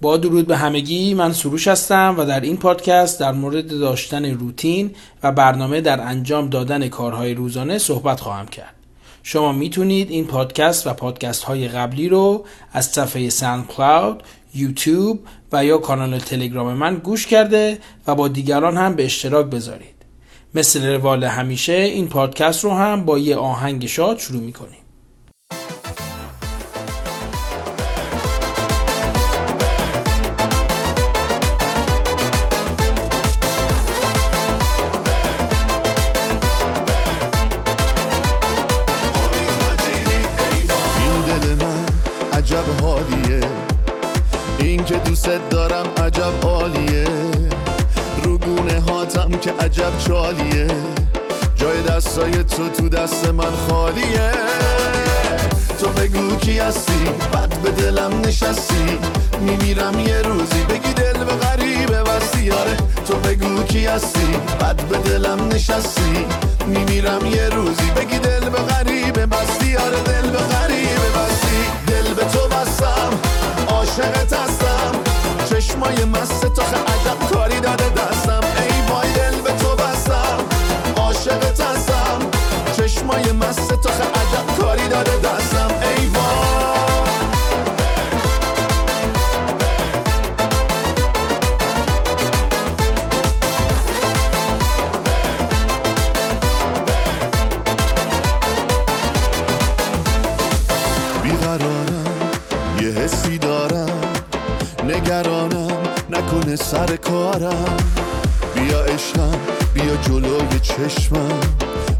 با درود به همگی من سروش هستم و در این پادکست در مورد داشتن روتین و برنامه در انجام دادن کارهای روزانه صحبت خواهم کرد. شما می‌تونید این پادکست و پادکست های قبلی رو از صفحه ساند کلاود، یوتیوب و یا کانال تلگرام من گوش کرده و با دیگران هم به اشتراک بذارید. مثل روال همیشه این پادکست رو هم با یه آهنگ شاد شروع می‌کنیم. دوست دارم عجب عالیه. رو گونه هاتم که عجب چالیه. جای دستای تو تو دست من خالیه. تو بگو کی هستی؟ بد به دلم نشستی. میمیرم یه روزی بگی دل به غریبه بستی آره تو بگو کی هستی؟ بد به دلم نشستی. میمیرم یه روزی بگی دل به غریبه بستی. آره دل به غریبه بستی. دل به تو بستم عاشقت هستم. چشمای مست تا عجب کاری داده دستم سر کارم بیا عشقم بیا جلوی چشمم.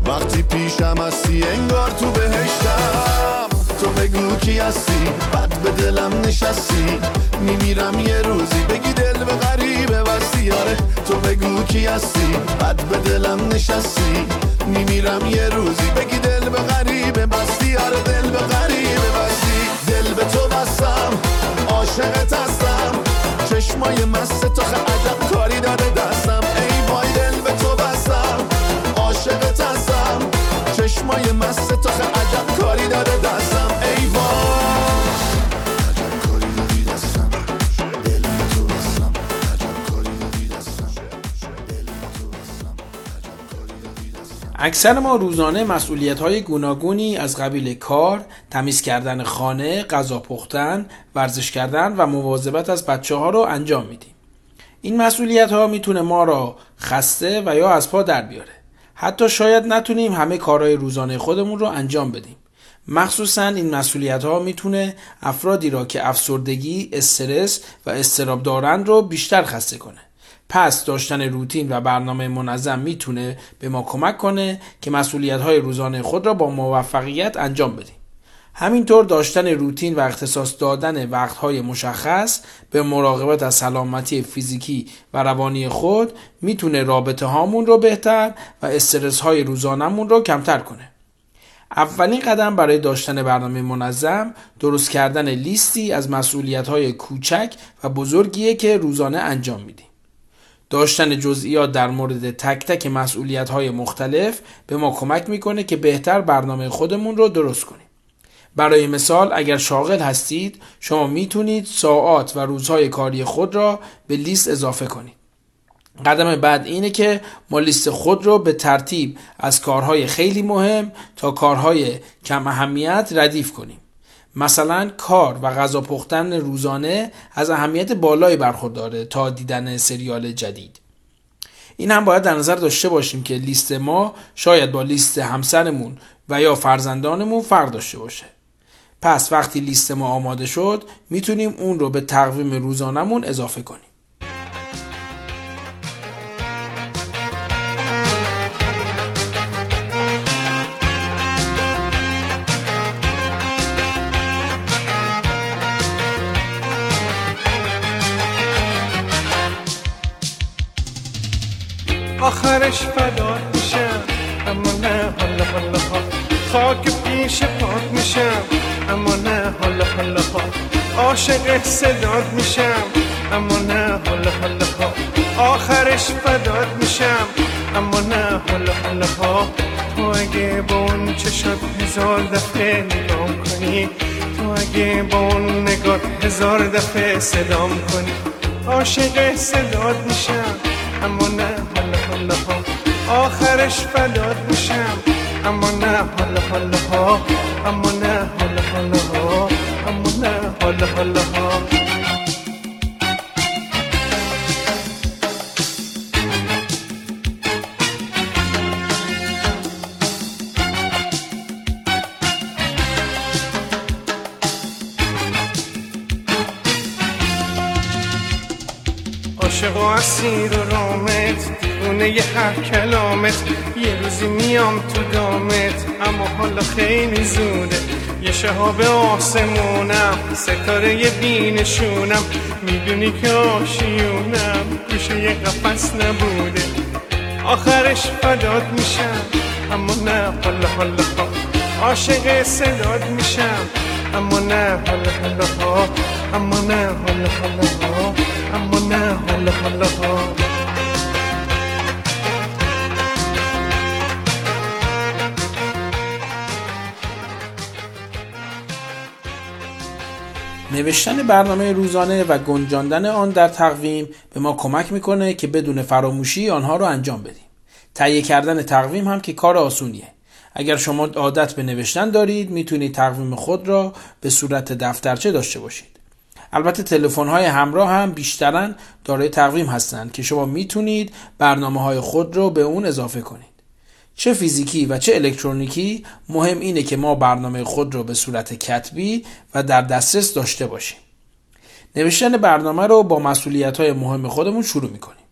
وقتی پیشم هستی انگار تو بهشتم. تو بگو کی هستی؟ بد به دلم نشستی. میمیرم یه روزی بگی دل به غریبه بستی آره تو بگو کی هستی؟ بد به دلم نشستی. میمیرم یه روزی بگی دل به غریبه بستی. آره دل به غریبه بستی. دل به تو بستم عاشقت هستم. چشمای مست تو عجب کاری داره دستم. ای وای دل به تو بستم عاشقت هستم. چشمای مست تو عجب اکثر ما روزانه مسئولیت های گوناگونی از قبیل کار، تمیز کردن خانه، غذا پختن، ورزش کردن و مواظبت از بچه ها رو انجام میدیم. این مسئولیت ها می‌تونه ما را خسته و یا از پا در بیاره. حتی شاید نتونیم همه کارهای روزانه خودمون رو انجام بدیم. مخصوصا این مسئولیت ها می‌تونه افرادی را که افسردگی، استرس و استراب دارند رو بیشتر خسته کنه. پس داشتن روتین و برنامه منظم می‌تونه به ما کمک کنه که مسئولیت های روزانه خود را با موفقیت انجام بدیم. همینطور داشتن روتین و اختصاص دادن وقتهای مشخص به مراقبت از سلامتی فیزیکی و روانی خود می‌تونه رابطه هامون رو بهتر و استرس های روزانمون رو کمتر کنه. اولین قدم برای داشتن برنامه منظم درست کردن لیستی از مسئولیت های کوچک و بزرگیه که روزانه انجام میدیم. داشتن جزئیات در مورد تک تک مسئولیت های مختلف به ما کمک می‌کنه که بهتر برنامه خودمون رو درست کنیم. برای مثال اگر شاغل هستید شما می‌تونید ساعات و روزهای کاری خود را به لیست اضافه کنید. قدم بعد اینه که ما لیست خود رو به ترتیب از کارهای خیلی مهم تا کارهای کم اهمیت ردیف کنیم. مثلا کار و غذا پختن روزانه از اهمیت بالایی برخورداره تا دیدن سریال جدید. این هم باید در نظر داشته باشیم که لیست ما شاید با لیست همسرمون و یا فرزندانمون فرق داشته باشه. پس وقتی لیست ما آماده شد می‌تونیم اون رو به تقویم روزانمون اضافه کنیم. آخرش فدات میشم اما نه حالا حالا ها خاک پیش پاک میشم اما نه حالا حالا ها عاشق صدات میشم اما نه حالا حالا ها آخرش فدات میشم اما نه حالا حالا ها تو اگه با اون چشات هزار دفعه نگاه کنی تو اگه با اون نگاه هزار دفعه صدام کنی. عاشق صداد میشم اما نه حالا حالا ها آخرش فداد میشم. اما نه حالا حالا ها. اما نه حالا حالا ها. اما نه حالا حالا ها. عاشق و اسیر و رامت دیوونه ی هر کلامت. یه روزی میام تو دامت اما حالا خیلی زوده. یه شهاب آسمونم ستاره یه بینشونم. می‌دونی که آشیونم میشه یه قفص نبوده. آخرش فداد میشم اما نه حالا حالا ها. عاشق صداد میشم اما نه حالا حالا ها. اما نه حالا حالا ها. اما نه حالا حالا ها. نوشتن برنامه روزانه و گنجاندن آن در تقویم به ما کمک می‌کنه که بدون فراموشی آنها رو انجام بدیم. تهیه کردن تقویم هم که کار آسونیه. اگر شما عادت به نوشتن دارید می‌تونید تقویم خود را به صورت دفترچه داشته باشید. البته تلفن های همراه هم بیشترن دارای تقویم هستند که شما می‌تونید برنامه های خود را به اون اضافه کنید. چه فیزیکی و چه الکترونیکی مهم اینه که ما برنامه خود رو به صورت کتبی و در دسترس داشته باشیم. نوشتن برنامه رو با مسئولیت های مهم خودمون شروع می‌کنیم.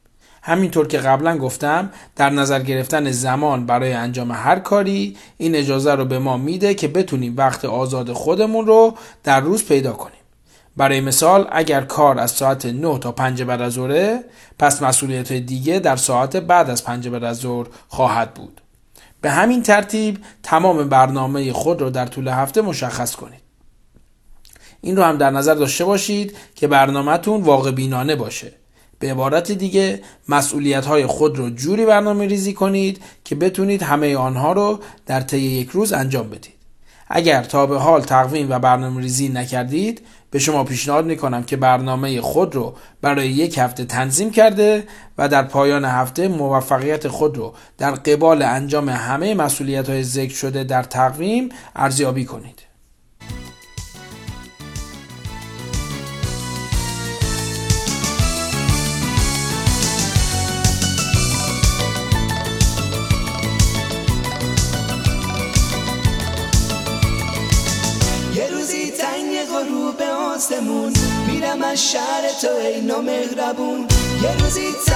همینطور که قبلا گفتم در نظر گرفتن زمان برای انجام هر کاری این اجازه رو به ما میده که بتونیم وقت آزاد خودمون رو در روز پیدا کنیم. برای مثال اگر کار از ساعت 9 تا 5 بعد از ظهره پس مسئولیت دیگه در ساعت بعد از 5 بعد از ظهر خواهد بود. به همین ترتیب تمام برنامه خود را در طول هفته مشخص کنید. این رو هم در نظر داشته باشید که برنامهتون واقع بینانه باشه. به عبارت دیگه مسئولیت های خود رو جوری برنامه ریزی کنید که بتونید همه آنها رو در طی یک روز انجام بدید. اگر تا به حال تقویم و برنامه ریزی نکردید به شما پیشنهاد می‌کنم که برنامه خود رو برای یک هفته تنظیم کرده و در پایان هفته موفقیت خود رو در قبال انجام همه مسئولیت های ذکر شده در تقویم ارزیابی کنید. نامهربون یه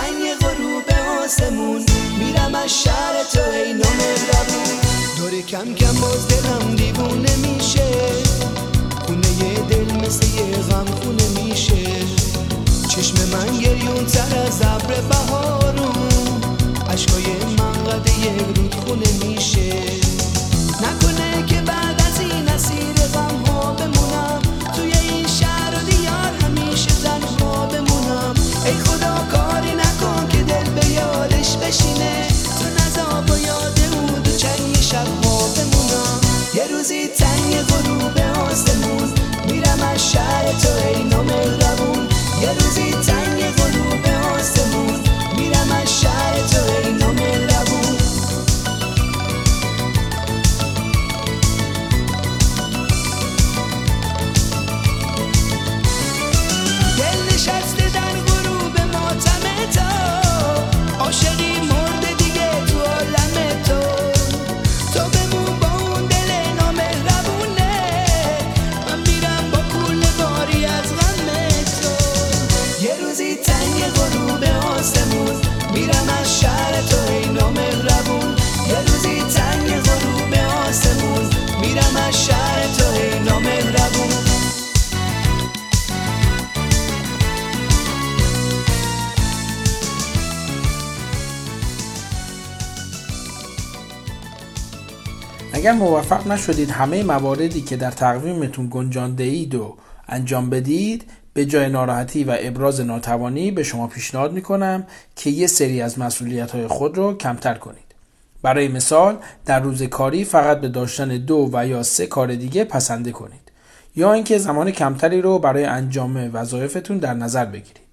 اگر موفق نشدید همه مواردی که در تقویمتون گنجانده اید و انجام بدید به جای ناراحتی و ابراز ناتوانی به شما پیشنهاد می‌کنم که یه سری از مسئولیت های خود رو کمتر کنید. برای مثال در روز کاری فقط به داشتن دو و یا سه کار دیگه پسنده کنید. یا اینکه زمان کمتری رو برای انجام وظایفتون در نظر بگیرید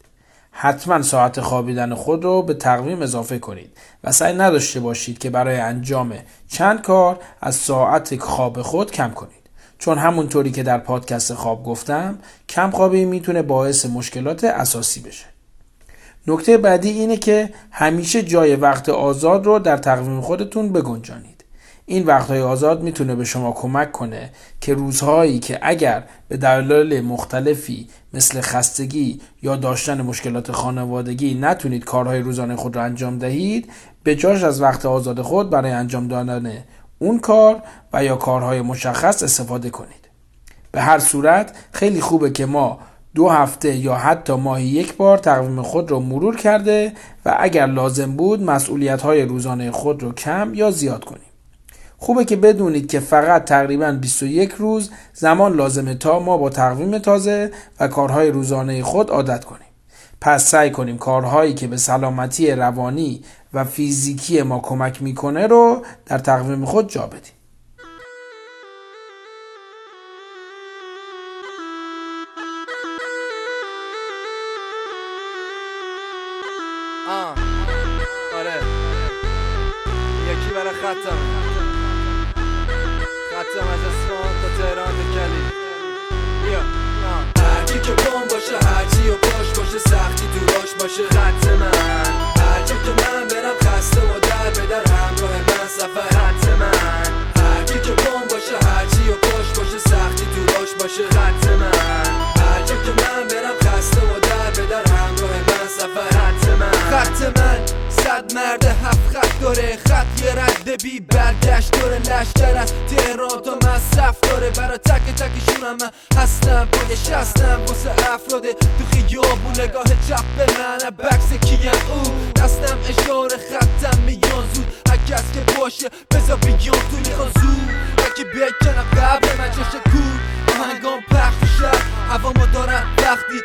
حتما ساعت خوابیدن خود رو به تقویم اضافه کنید و سعی نداشته باشید که برای انجام چند کار از ساعت خواب خود کم کنید. چون همونطوری که در پادکست خواب گفتم کم خوابی می‌تونه باعث مشکلات اساسی بشه. نکته بعدی اینه که همیشه جای وقت آزاد رو در تقویم خودتون بگنجانید. این وقتهای آزاد می‌تونه به شما کمک کنه که روزهایی که اگر به دلایل مختلفی مثل خستگی یا داشتن مشکلات خانوادگی نتونید کارهای روزانه خود را انجام دهید به جاش از وقت آزاد خود برای انجام دادن اون کار و یا کارهای مشخص استفاده کنید. به هر صورت خیلی خوبه که ما دو هفته یا حتی ماهی یک بار تقویم خود را مرور کرده و اگر لازم بود مسئولیت های روزانه خود را کم یا زیاد کنیم. خوبه که بدونید که فقط تقریبا 21 روز زمان لازمه تا ما با تقویم تازه و کارهای روزانه خود عادت کنیم. پس سعی کنیم کارهایی که به سلامتی روانی و فیزیکی ما کمک می‌کنه رو در تقویم خود جا بدیم. من. صد مرد هفت خط داره. خط یه رد بی برگشت داره. لشتر از تهران تا مصرف داره. برا تک تکشونم من هستم. پای شستم واسه افراد تو خیابون. نگاه چپ به من بکس کیم او. دستم اشاره خطم میان زود. هر کس که باشه بذار بیان تو می‌خوان زود. هرکی بکنم قبل من جاش کور. آهنگام پخش شد هوا ما دارم وقتی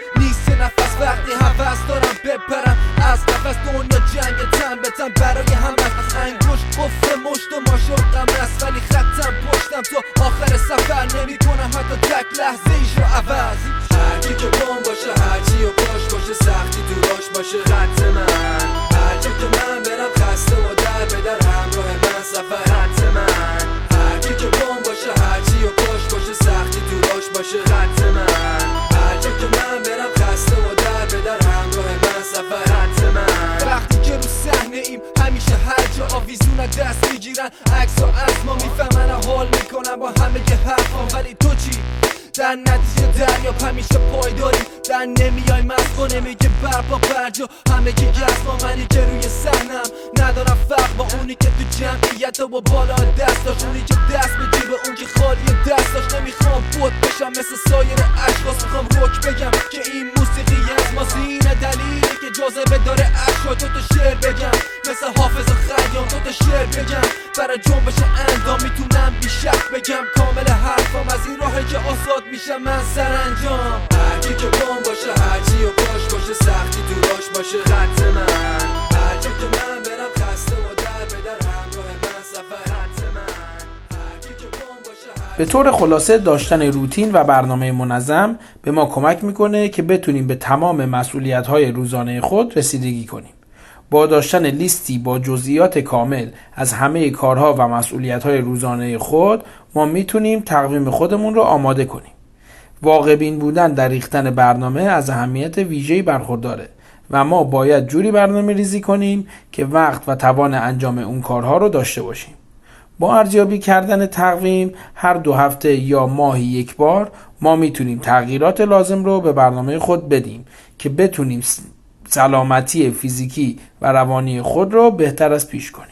تک لحظه ایش رو عوض. هرکی که بام باشه هرچی و باش باشه سختی دوراش باشه خط من. هرجا که من برم خسته و در به در همراه من سفر. خط من. هرکی که بام باشه هرچی و باش باشه سختی دوراش باشه خط من. هرجا که من برم خسته و در به در همراه من سفر. خط من. وقتی که رو صحنه ایم همیشه هر جا آویزون دست می‌گیرن. عکس و در نتیجه دریا همیشه پای داریم در نمیای مست میگه برپا برجا همه که گرس منی که روی سحنم ندارم فرق با اونی که تو جمعیت و با بالا دست داشت. اونی که دست به اون که خالی دست داشت. نمی‌خوام بود بشم مثل سایر اشخاص می‌خوام روک بگم که این موسیقی از ماست اینه دلیلی که جاذبه داره اشکا تو تا شعر بگم. مثل حافظ خیام. تو تا شعر بگم. برای جنبش اندام می‌تونم بیشک بگم. کامل حرفم از این راهی که آزاد میشم. من سرانجام هرکی که بام باشه هرچی و باش باشه سختی دوراش باشه خط من هرجا که من برم خسته و در به همراه من سفر من به طور خلاصه داشتن روتین و برنامه منظم به ما کمک می‌کنه که بتونیم به تمام مسئولیت های روزانه خود رسیدگی کنیم. با داشتن لیستی با جزئیات کامل از همه کارها و مسئولیت های روزانه خود ما می‌تونیم تقویم خودمون رو آماده کنیم. واقع بین بودن در ریختن برنامه از اهمیت ویژه‌ای برخورداره و ما باید جوری برنامه ریزی کنیم که وقت و توان انجام اون کارها رو داشته باشیم. با ارزیابی کردن تقویم هر دو هفته یا ماهی یک بار ما می‌تونیم تغییرات لازم رو به برنامه خود بدیم که بتونیم سلامتی فیزیکی و روانی خود رو بهتر از پیش کنیم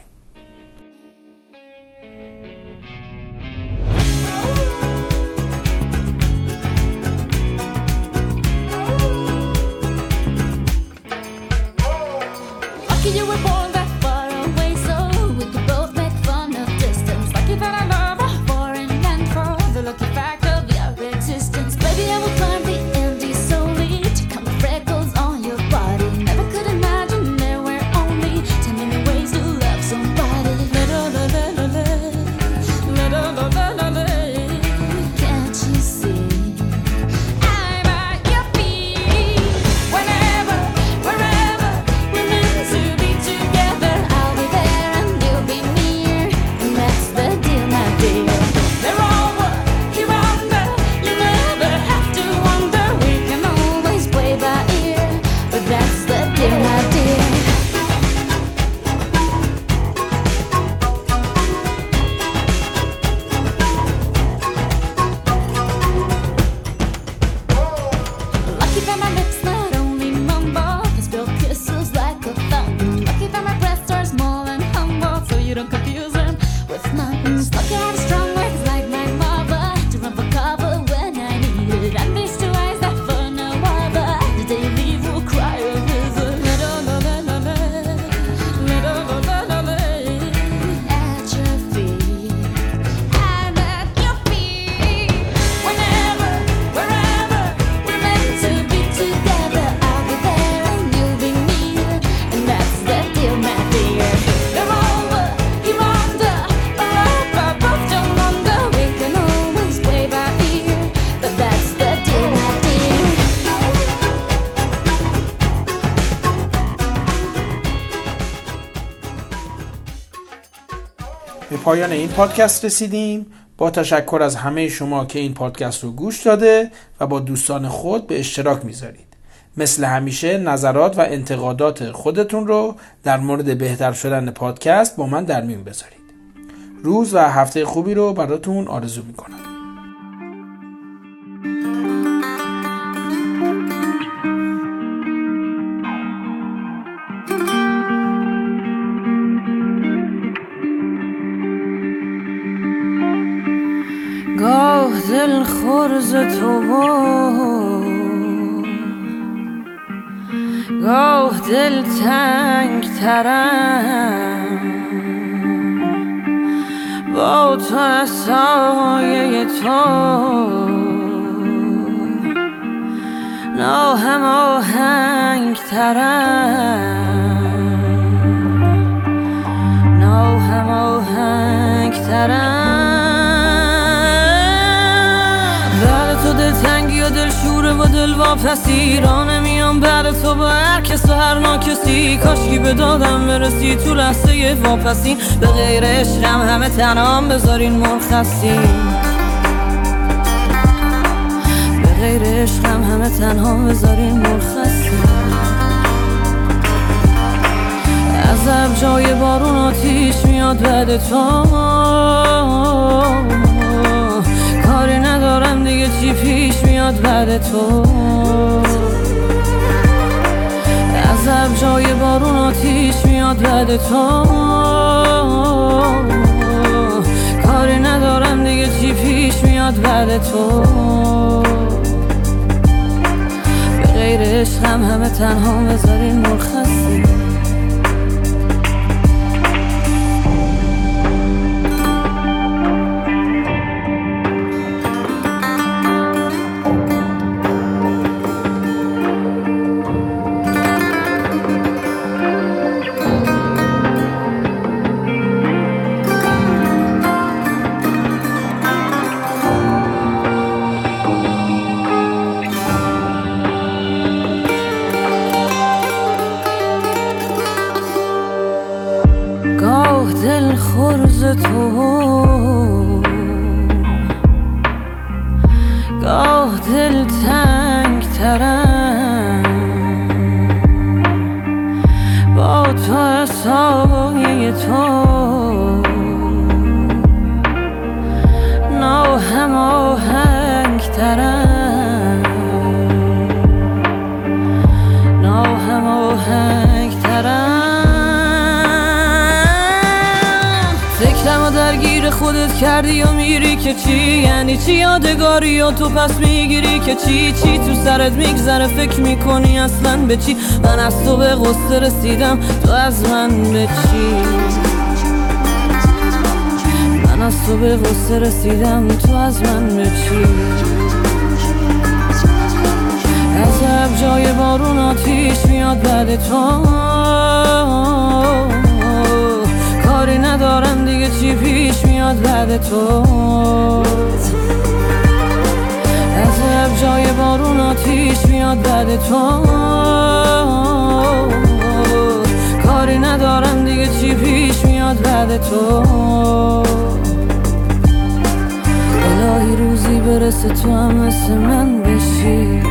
پایان این پادکست رسیدیم. با تشکر از همه شما که این پادکست رو گوش داده و با دوستان خود به اشتراک می‌ذارید. مثل همیشه نظرات و انتقادات خودتون رو در مورد بهتر شدن پادکست با من در میون بذارید. روز و هفته خوبی رو براتون آرزو می‌کنم. خورز تو گاه دل تنگ با تو از سایه تو ناهم آهنگ ترم ناهم آهنگ ترم شوره و دل واپسی را نمیام بعد تو با هر کس و هر ناکسی. کاشکی به دادم برسی تو لحظه واپسی. به غیر عشقم همه تنام بذارین مرخصی. به غیر عشقم همه تنها بذارین مرخصی. عذب جای بارون آتیش میاد بعد تو. تو. عذب جای بارون آتیش میاد بعد تو. کاری ندارم دیگه چی پیش میاد بعد تو. به غیر عشقم همه تنها بذارین مرخصی. خودت کردی و میری که چی؟ یعنی چی یادگاری و تو پس می‌گیری که چی؟ چی تو سرت میگذره؟ فکر می‌کنی اصلا به چی؟ من از تو به قصه رسیدم تو از من به چی؟ من از تو به قصه رسیدم تو از من به چی؟ عذب جای بارون آتیش میاد بعد تو. کاری ندارم دیگه چی پیش میاد بعد تو. عذب جای بارون آتیش میاد بعد تو. کاری ندارم دیگه چی پیش میاد بعد تو. الهی روزی برسه تو هم مثل من بشی.